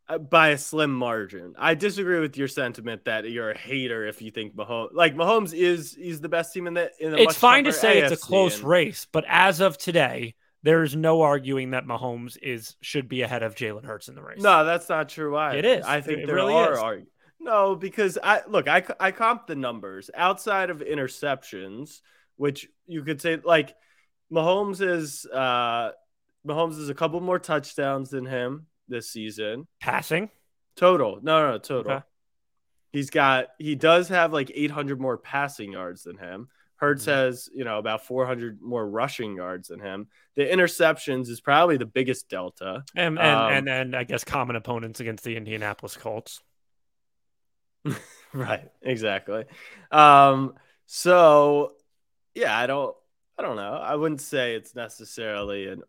Uh, by a slim margin. I disagree with your sentiment that you're a hater if you think Mahomes like Mahomes is he's the best team in the in the It's fine to say it's a close and- race, but as of today, there's no arguing that Mahomes is should be ahead of Jalen Hurts in the race. No, that's not true. Either. It is. I think It there really are is. argu- No, because I look, I I comp the numbers outside of interceptions, which you could say like Mahomes is uh Mahomes is a couple more touchdowns than him this season. passing. Total. No, no, total. Okay. He's got he does have like 800 more passing yards than him. Hurts Mhm. has, you know, about 400 more rushing yards than him. The interceptions is probably the biggest delta. And and, Um, and and I guess common opponents against the Indianapolis Colts. (laughs) right, exactly. Um so yeah, I don't I don't know. I wouldn't say it's necessarily an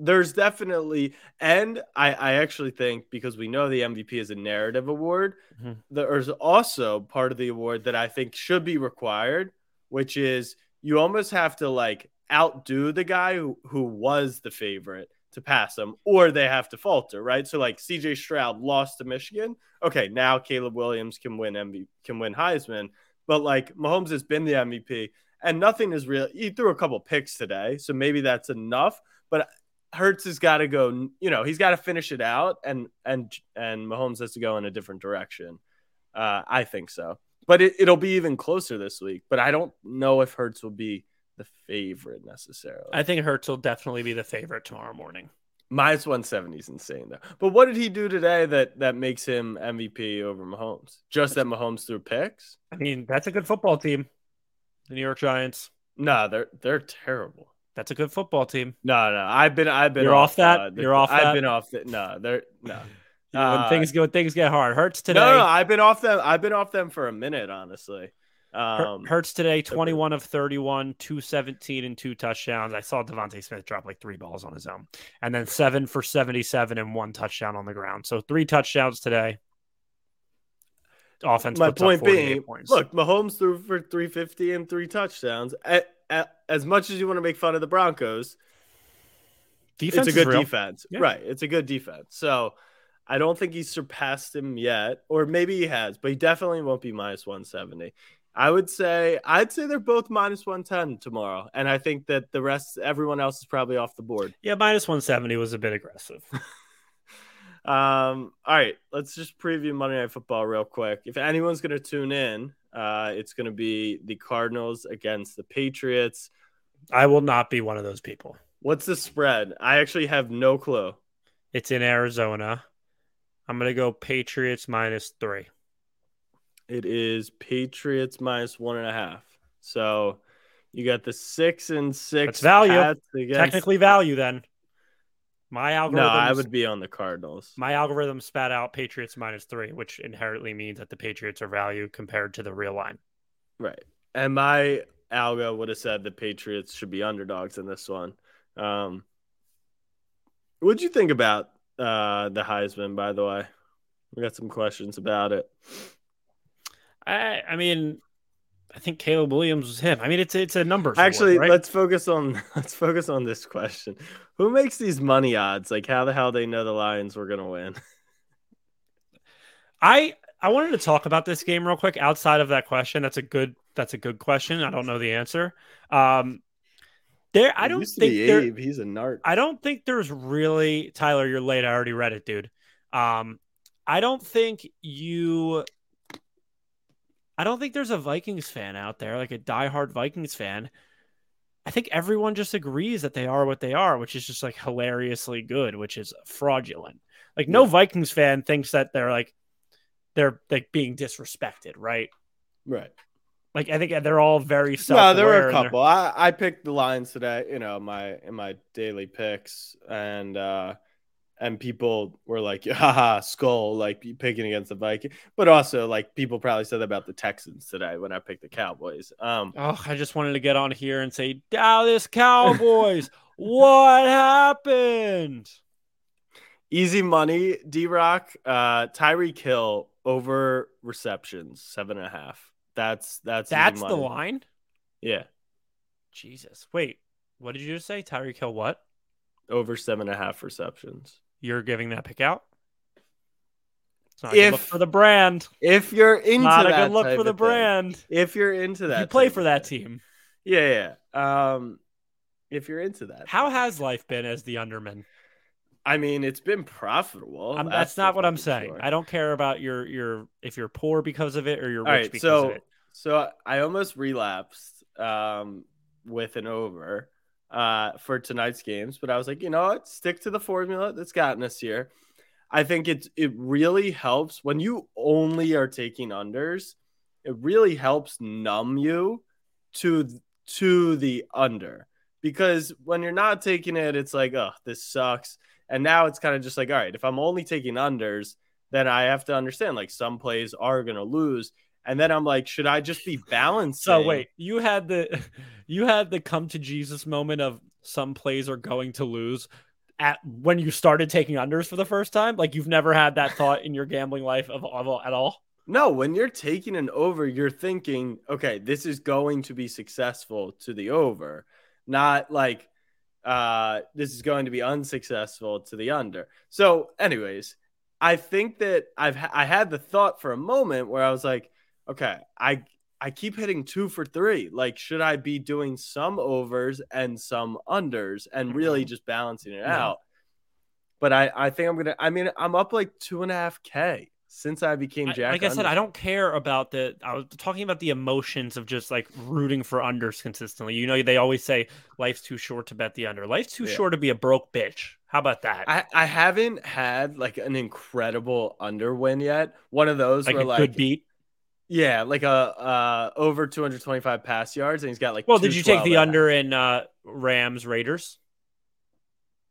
there's definitely and I I actually think because we know the MVP is a narrative award, Mhm. there's also part of the award that I think should be required, which is you almost have to like outdo the guy who, who was the favorite to pass him, or they have to falter, right? So like CJ Stroud lost to Michigan. Okay, now Caleb Williams can win MVP, can win Heisman, but like Mahomes has been the MVP, and nothing is real. He threw a couple picks today, so maybe that's enough. But Hurts has got to go. You know, he's got to finish it out, and and and Mahomes has to go in a different direction. Uh, I think so, but it, it'll be even closer this week. But I don't know if Hurts will be the favorite necessarily. I think Hurts will definitely be the favorite tomorrow morning. Minus 170 is insane though. But what did he do today that that makes him MVP over Mahomes? Just that Mahomes threw picks? I mean, that's a good football team. The New York Giants. No, they're they're terrible. That's a good football team. No, no, I've been I've been You're off that? uh, the- You're off I've that? been off that. No, they're no. (laughs) when Uh, things go, things get hard. Hurts today. No, no, I've been off them. I've been off them for a minute, honestly. Um, Hurts today, 21 of 31, 217 and two touchdowns. I saw DeVonta Smith drop like three balls on his own, and then seven for 77 and one touchdown on the ground. So three touchdowns today. Offense. my point being, points. look, Mahomes threw for 350 and three touchdowns. A- a- as much as you want to make fun of the Broncos, defense it's a good defense. Yeah. Right. It's a good defense. So I don't think he's surpassed him yet, or maybe he has, but he definitely won't be minus 170. I would say I'd say they're both minus 110 tomorrow. And I think that the rest everyone else is probably off the board. Yeah, minus 170 was a bit aggressive. (laughs) Um, all right, let's just preview Monday Night Football real quick. If anyone's gonna tune in, uh, it's gonna be the Cardinals against the Patriots. I will not be one of those people. What's the spread? I actually have no clue. It's in Arizona. I'm going to go Patriots minus three. It is Patriots minus one and a half. So you got the six and six. That's value. Technically value then. My No, algorithm. I would be on the Cardinals. My algorithm spat out Patriots minus three, which inherently means that the Patriots are value compared to the real line. Right. And my algo would have said the Patriots should be underdogs in this one. Um, what'd you think about uh, the Heisman, by the way? We got some questions about it. I, I mean, I think Caleb Williams was him. I mean, it's it's a number. Actually, award, right? let's focus on (laughs) let's focus on this question. Who makes these money odds? Like how the hell they know the Lions were gonna win? (laughs) I I wanted to talk about this game real quick. Outside of that question, that's a good that's a good question. I don't know the answer. Um, there, I don't think there, Abe. He's a nart. I don't think there's really Tyler. You're late. I already read it, dude. Um, I don't think you. I don't think there's a Vikings fan out there, like a diehard Vikings fan. I think everyone just agrees that they are what they are, which is just like hilariously good, which is fraudulent. Like no Yeah. Vikings fan thinks that they're like they're like being disrespected, right? Right. Like I think they're all very self. No, there were a couple. I, I picked the Lions today, you know, my in my daily picks, and uh and people were like, (laughs) haha, skull, like picking against the Viking. But also like people probably said that about the Texans today when I picked the Cowboys. Um Oh, I just wanted to get on here and say, Dallas Cowboys, (laughs) what happened? easy money, D Rock, uh Tyreek Hill over receptions, seven and a half. That's that's That's the line. Yeah. Jesus. Wait, what did you just say? Tyreek Hill, what? Over seven and a half receptions. You're giving that pick out? It's not a If- for the brand. If you're into Not a that good look for the of thing. brand. If you're into that, You play for that thing. team. Yeah, yeah. Um, if you're into that, How thing. has life been as the underman? I mean, it's been profitable. I'm, that's not what I'm saying. sure. I don't care about your your if you're poor because of it or you're All rich right, because so of it. so I almost relapsed um with an over uh for tonight's games, but I was like, you know what? Stick to the formula that's gotten us here. I think it it really helps when you only are taking unders. It really helps numb you to to the under because when you're not taking it, it's like, oh, this sucks. And now it's kind of just like, all right, if I'm only taking unders, then I have to understand like some plays are gonna lose. And then I'm like, should I just be balanced? So wait, you had the (laughs) you had the come to Jesus moment of some plays are going to lose at when you started taking unders for the first time. Like you've never had that thought in your gambling life of, of at all. No, when you're taking an over, you're thinking, okay, this is going to be successful to the over, not like uh this is going to be unsuccessful to the under. So, anyways, I think that I've I had the thought for a moment where I was like, okay, I I keep hitting 2 for 3. Like should I be doing some overs and some unders and mm-hmm. really just balancing it out? But I I think I'm going to I mean, I'm up like two and a half K since I became Jack. like I said, I don't care about the. I was talking about the emotions of just like rooting for unders consistently. You know, they always say life's too short to bet the under. Life's too Yeah. short to be a broke bitch. How about that? I, I haven't had like an incredible under win yet. One of those like where a like good beat. Yeah, like a uh over 225 pass yards, and he's got like. Well, did you take the under half. in uh, Rams Raiders?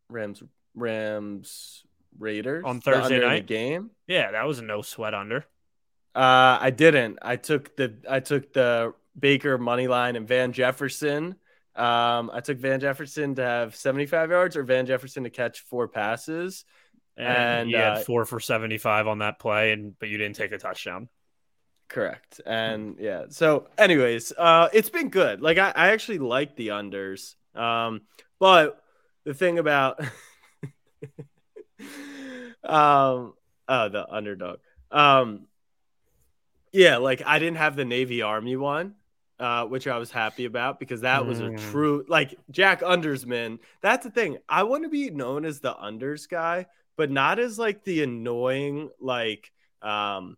Rams Rams Raiders On Thursday under in the night? game? Yeah, that was a no sweat under. Uh, I didn't. I took the I took the Baker money line and Van Jefferson. Um, I took Van Jefferson to have 75 yards or Van Jefferson to catch four passes. And, And, you had uh, four for seventy five on that play, and but you didn't take a touchdown. Correct. (laughs) And yeah. So, anyways, uh, it's been good. Like I, I actually like the unders. Um, but the thing about (laughs) um oh the underdog. Um yeah, like I didn't have the Navy Army one, uh, which I was happy about because that was a Mm. true like Jack Undersman. That's the thing. I want to be known as the unders guy, but not as like the annoying, like um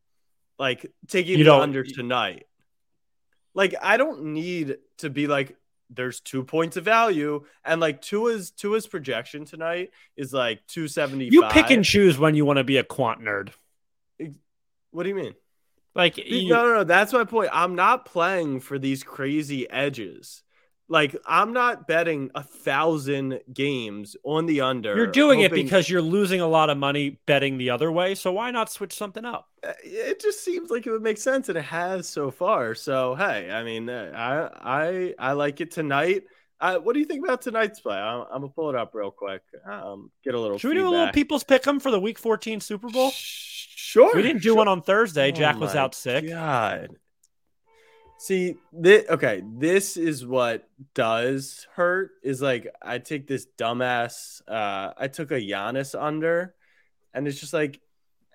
like taking You the under tonight. Like I don't need to be like there's two points of value and like Tua's Tua's projection tonight is like 275. You pick and choose when you want to be a quant nerd. What do you mean? Like no, no, no. That's my point. I'm not playing for these crazy edges. Like I'm not betting a thousand games on the under. you're doing it because you're losing a lot of money betting the other way. So why not switch something up? Uh, it just seems like it would make sense, and it has so far. So hey, I mean, uh, I I I like it tonight. Uh, what do you think about tonight's play? I'm, I'm gonna pull it up real quick. Um, get a little. Should we do a little feedback. people's pick 'em for the Week 14 Super Bowl? Sure. We didn't do sure. one on Thursday. Oh Jack was out sick. God. See, this, okay, this is what does hurt is like I take this dumbass uh I took a Giannis under and it's just like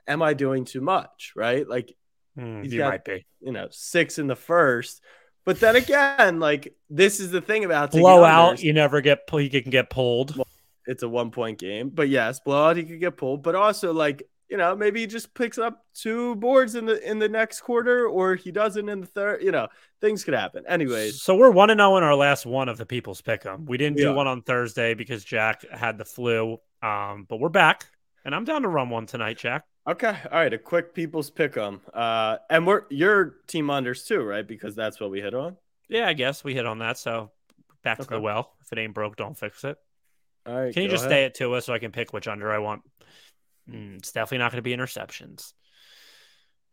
am I doing too much, right? Like He's you got- might be. you know, 6 in the first. But then again, like this is the thing about Blowout, unders. you never get he can get pulled. It's a one point game. But yes, blowout he could get pulled, but also like you know, maybe he just picks up two boards in the in the next quarter, or he doesn't in the third. You know, things could happen. Anyways, So we're one and zero in our last one of the people's pick'em. We didn't do one on Thursday because Jack had the flu. Um, but we're back, and I'm down to run one tonight, Jack. Okay. All right. A quick people's pick 'em. Uh, and we're your team unders too, right? Because that's what we hit on. Yeah, I guess we hit on that. So back to the well. If it ain't broke, don't fix it. All right. Can you just ahead. stay it to us so I can pick which under I want? Mm, it's definitely not going to be interceptions.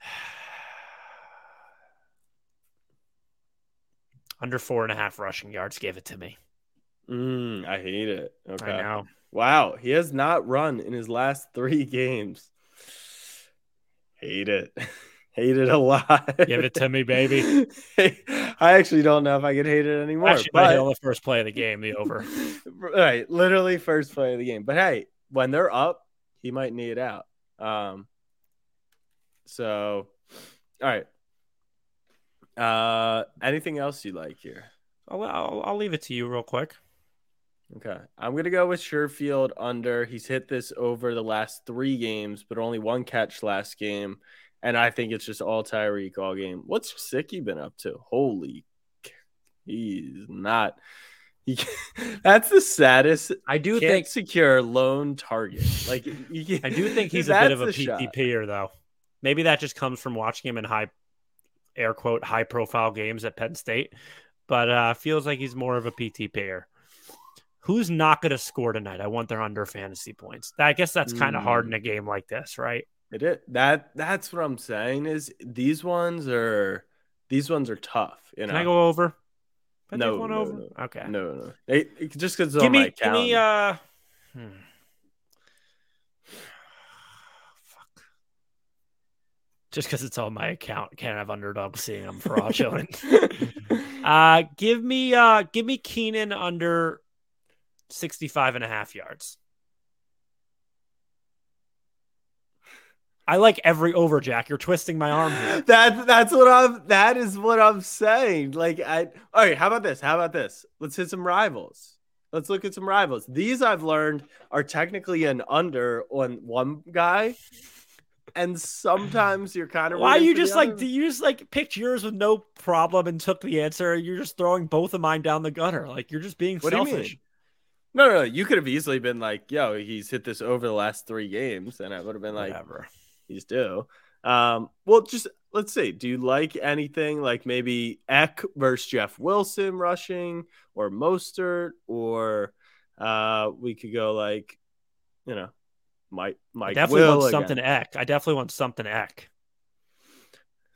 (sighs) Under four and a half rushing yards. Give it to me. Mm, I hate it. Okay. I know. Wow. He has not run in his last three (laughs) games. Hate it. (laughs) hate it a lot. Give it to me, baby. (laughs) I actually don't know if I could hate it anymore. Actually, but- on the first play of the game, the over. right. Literally first play of the game. But hey, when they're up, he might knee it out. Um so all right. Uh anything else you like here? I'll, I'll, I'll leave it to you real quick. Okay. I'm going to go with Sherfield under. He's hit this over the last three games, but only one catch last game. And I think it's just all Tyreek all game. What's Sicky been up to? Holy. He's not. (laughs) That's the saddest. I do think secure lone target. Like you can, I do think he's (laughs) a bit of a. PTPer though. Maybe that just comes from watching him in high air quote high profile games at Penn State, but uh feels like he's more of a PTPer. Who's not going to score tonight? I want their under fantasy points. I guess that's kind of hard Mm. in a game like this, right? It is that. That's what I'm saying. Is these ones are these ones are tough. You know. Can I go over? Can No, take one no, over? no. Okay. No, no. It, it- just because it's give on my me, give account. me, uh, hmm. (sighs) fuck. Just because it's on my account, can't have underdog seeing I'm fraudulent. (laughs) (laughs) uh, give me, uh, give me Keenan under 65 and a half yards. I like every over, Jack. You're twisting my arm here. (laughs) That that's what I'm. That is what I'm saying. Like I. All right. How about this? How about this? Let's hit some rivals. Let's look at some rivals. These I've learned are technically an under on one guy, and sometimes you're kind of. Why you just like do you just like picked yours with no problem and took the answer? You're just throwing both of mine down the gutter. Like you're just being What selfish. No, no, no. You could have easily been like, "Yo, he's hit this over the last three games," and I would have been like, Whatever. "He's due." Um, well, just let's see. Do you like anything like maybe Eck versus Jeff Wilson rushing, or Mostert, or uh, we could go like, you know, Mike Mike I definitely Will want again. something Eck. I definitely want something Eck.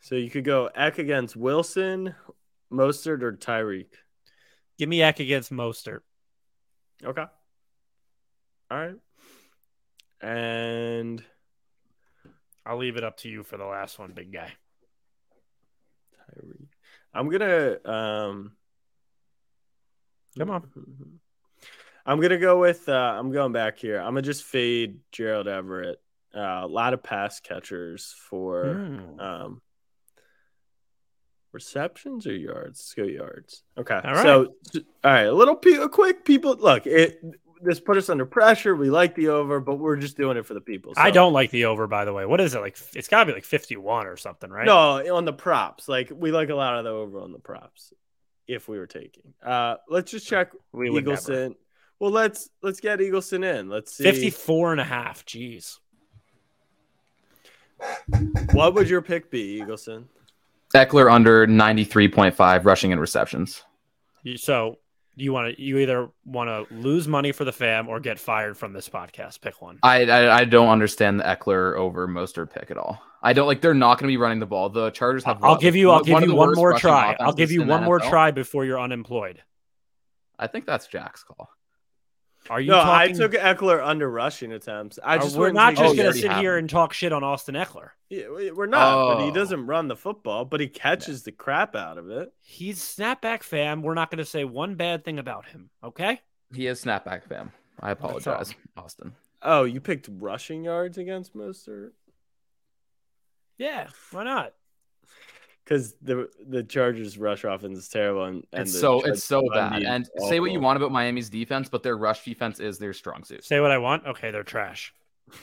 So you could go Eck against Wilson, Mostert, or Tyreek. Give me Eck against Mostert. Okay. All right. And I'll leave it up to you for the last one, big guy. Tyreek. I'm gonna um Come on. (laughs) I'm gonna go with uh I'm going back here. I'm gonna just fade Gerald Everett. Uh, a lot of pass catchers for Mm. um receptions or yards. Let's go yards. Okay. All right. So all right, a little pe- a quick people look, it this put us under pressure. We like the over, but we're just doing it for the people. I don't like the over, by the way. What is it like? It's got to be like fifty-one or something, right? No, on the props. Like we like a lot of the over on the props if we were taking. Uh let's just check we would. Eagleson. Well, let's let's get Eagleson in. Let's see. 54 and a half. Jeez. What would your pick be, Eagleson? Ekeler under 93.5 rushing and receptions. So you want to you either want to lose money for the fam or get fired from this podcast. Pick one. I, I I don't understand the Ekeler over Mostert pick at all. I don't like they're not going to be running the ball. The Chargers have. I'll give you. I'll give you one more try. I'll give you one more NFL. try before you're unemployed. I think that's Jack's call. Are you No, talking? I took Ekeler under rushing attempts. I just we're wouldn't just Oh, going to sit have here and talk shit on Austin Ekeler. Yeah, we- We're not, but he Oh. doesn't run the football, but he catches the crap out of it. He's snapback fam. We're not going to say one bad thing about him. Okay. He is snapback fam. I apologize, Austin. Oh, you picked rushing yards against Mostert? Yeah. Why not? Because the the Chargers rush offense is terrible, and, and It's so Chargers it's so bad. And is say what you want about Miami's defense, but their rush defense is their strong suit. Say what I want. Okay, they're trash. (laughs)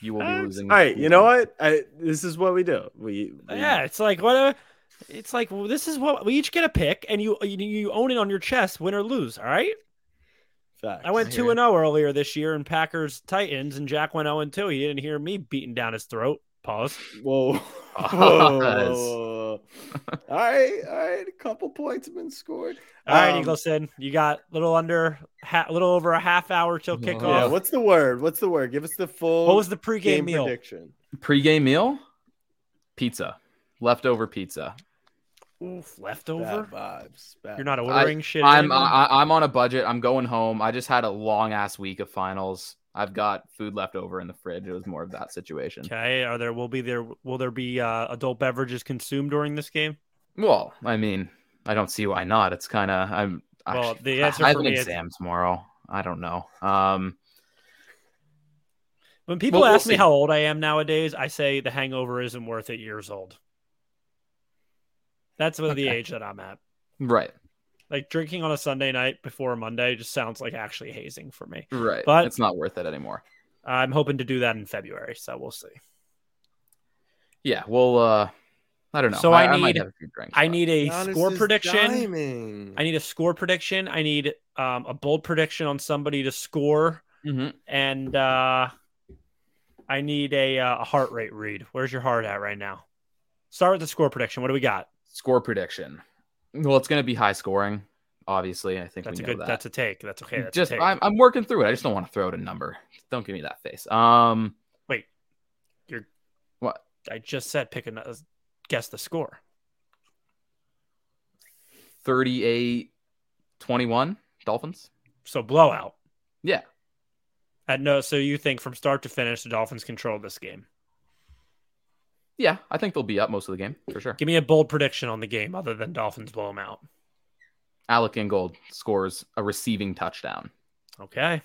You will be All losing. All right, you know what? I, this is what we do. We, we Yeah, it's like what a. It's like well, this is what we each get a pick, and you you, you own it on your chest, win or lose. All right. facts. I went two and zero earlier this year in Packers Titans, and Jack went zero and two. He didn't hear me beating down his throat. Pause. Whoa. (laughs) Pause. Whoa. all right, all right. A couple points have been scored. All right, Um, Eagleson, you got a little under, ha- little over a half hour till kickoff. Yeah, what's the word? What's the word? Give us the full what was the pregame game meal? prediction. Pre-game meal, pizza, leftover pizza. Oof, leftover. Bad vibes. Bad You're not vibes. ordering shit. I'm in? I, I'm on a budget. I'm going home. I just had a long ass week of finals. I've got food left over in the fridge. It was more of that situation. okay. Are there will be there will there be uh, adult beverages consumed during this game? Well, I mean, I don't see why not. It's kind of I'm. Well, I, the answer I have for an me is- exam tomorrow. I don't know. Um, When people Well, we'll ask me how old I am nowadays, I say the hangover isn't worth it years old. That's what the age that I'm at. right, Like drinking on a Sunday night before a Monday just sounds like actually hazing for me. right. But- it's not worth it anymore. I'm hoping to do that in February, so we'll see. Yeah. Well, uh, I don't know. So I might need- have a few drinks. I need a Giannis score prediction. diming. I need a score prediction. I need um, a bold prediction on somebody to score, Mhm. and uh, I need a, uh, a heart rate read. Where's your heart at right now? Start with the score prediction. What do we got? score prediction. Well, it's going to be high scoring. Obviously, I think That's a good. that. That's a take. That's okay. That's just take. I'm, I'm working through it. I just don't want to throw out a number. Don't give me that face. Um, Wait, you're. what? I just said pick a guess the score. 38 21 Dolphins. So blowout. Yeah. At no, so you think from start to finish the Dolphins control this game? Yeah, I think they'll be up most of the game for sure. Give me a bold prediction on the game other than Dolphins blow them out. Alec Ingold scores a receiving touchdown. Okay.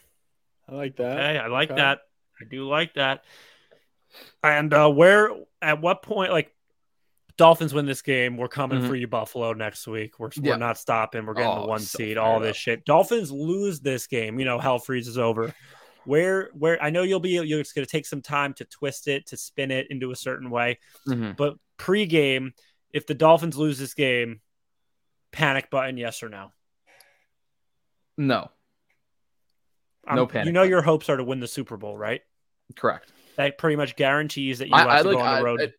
I like that. Okay, I like Okay. that. I do like that. And uh where at what point like Dolphins win this game, we're coming Mhm. for you Buffalo next week. We're Yeah. we're not stopping. We're getting Oh, the one so seed, fired all this up. shit. Dolphins lose this game, you know, hell freezes over. Where where I know you'll be you're just going to take some time to twist it, to spin it into a certain way, Mhm. but pre-game, if the Dolphins lose this game, panic button yes or no? No, Um, No panic You know button. your hopes are to win the Super Bowl, right? correct. That pretty much guarantees that you I, have I to like go on the road. three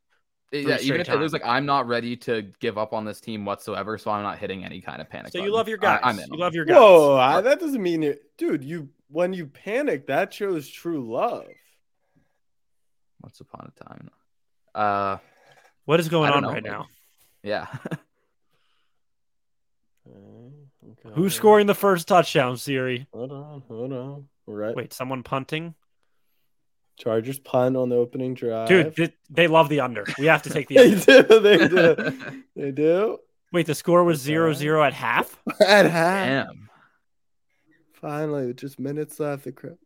yeah, even if it looks like I'm not ready to give up on this team whatsoever, so I'm not hitting any kind of panic. so you love your I- guys. I'm in you love your guys. Whoa, I, that doesn't mean it, dude. You when you panic, that shows true love. Once upon a time. Uh, What is going on know, right like- now? yeah. (laughs) Okay, Who's scoring the first touchdown, Siri? Hold on, hold on. Right. Wait, someone punting? Chargers punt on the opening drive. Dude, they love the under. We have to take the (laughs) they under. do. They do. (laughs) they do. Wait, the score was Okay. 0 0 at half? (laughs) At half. Damn. Finally, just minutes left. The crowd.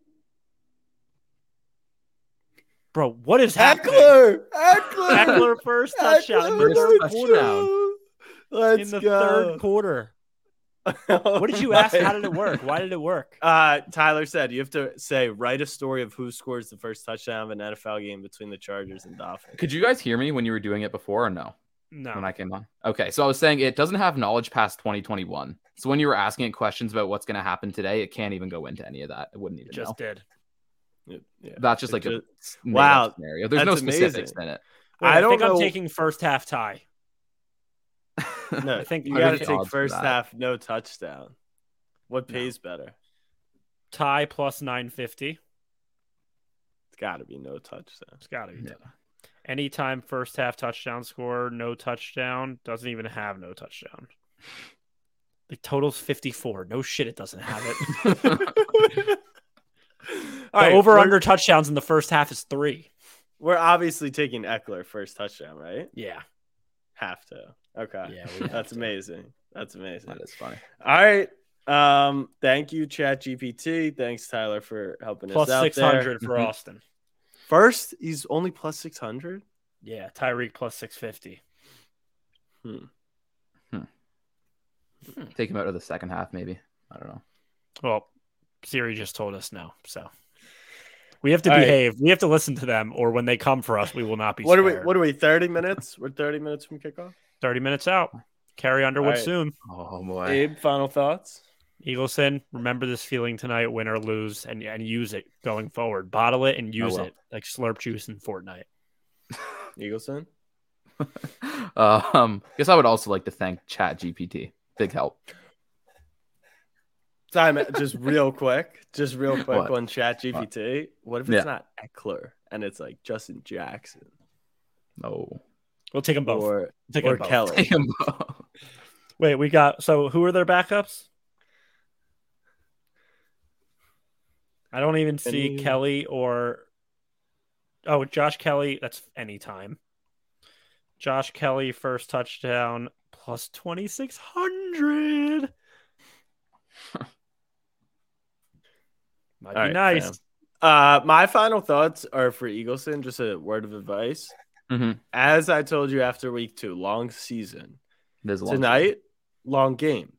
Bro, what is happening? Ekeler. Ekeler. Ekeler first touchdown in the third with Let's go. in the go. third quarter. (laughs) What did you ask? How did it work? Why did it work? (laughs) Uh, Tyler said you have to say write a story of who scores the first touchdown of an NFL game between the Chargers and Dolphins. Could you guys hear me when you were doing it before or no? No. When I came on? Okay, so I was saying it doesn't have knowledge past 2021. So when you were asking it questions about what's going to happen today, it can't even go into any of that. It wouldn't even just know. did. Yeah, yeah. That's just It like a just- made-up Wow, scenario. There's no specifics amazing. in it. Wait, I I, don't think I'm taking first half tie. No, I think you got to take first half no touchdown. What No. pays better? Tie plus 950. It's got to be no touchdown. It's got to be. Yeah. Anytime first half touchdown score, no touchdown, doesn't even have no touchdown. The total's 54. No shit, it doesn't have it. (laughs) All the right, over under touchdowns in the first half is three. We're obviously taking Ekeler first touchdown, right? Yeah. Have to. Okay. Yeah. (laughs) That's to. amazing. That's amazing. That is funny. All right. Um, thank you, Chat GPT. Thanks, Tyler, for helping Plus us out 600 for Mhm. Austin. First, he's only plus six hundred. Yeah. Tyreek plus 650. Hmm. Hmm. Take him out of the second half, maybe. I don't know. Well, Siri just told us no. So we have to All right. behave. We have to listen to them, or when they come for us, we will not be What are we? What are we? Thirty minutes? We're thirty minutes from kickoff. 30 minutes out. Carrie Underwood All right. soon. Oh boy. Abe, final thoughts. Eagleson, remember this feeling tonight, win or lose, and, and use it going forward. Bottle it and use it like slurp juice in Fortnite. (laughs) Eagleson. (laughs) um, guess I would also like to thank Chat GPT. Big help. Time just real quick, just real quick What? on Chat GPT. What if it's Yeah. not Ekeler and it's like Justin Jackson No. We'll take them both. or Take or them both. Kelley? Take 'em both. Wait, we got so who are their backups? I don't even see Any- Kelley or oh Josh Kelley. That's anytime. Josh Kelley first touchdown plus twenty six hundred. (laughs) Might All be right, nice. fam. Uh, my final thoughts are for Eagleson. Just a word of advice. Mhm. As I told you after week two, long season. There's a long Tonight, long game.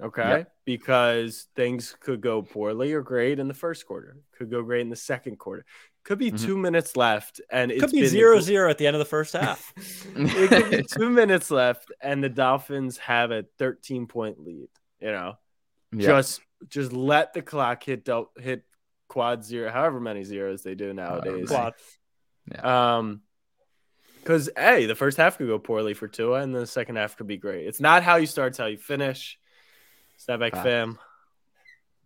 Okay. Yep. Because things could go poorly or great in the first quarter, could go great in the second quarter. Could be Mhm. two minutes left, and it's Could be been zero the- zero at the end of the first half. (laughs) it could be (laughs) two minutes left, and the Dolphins have a 13 point lead. You know, Yeah. just just let the clock hit del- hit quad zero, however many zeros they do nowadays. Quad. Um, because hey, the first half could go poorly for Tua, and the second half could be great. It's not how you start, it's how you finish. Snapback fam.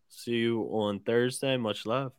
See you on Thursday. Much love.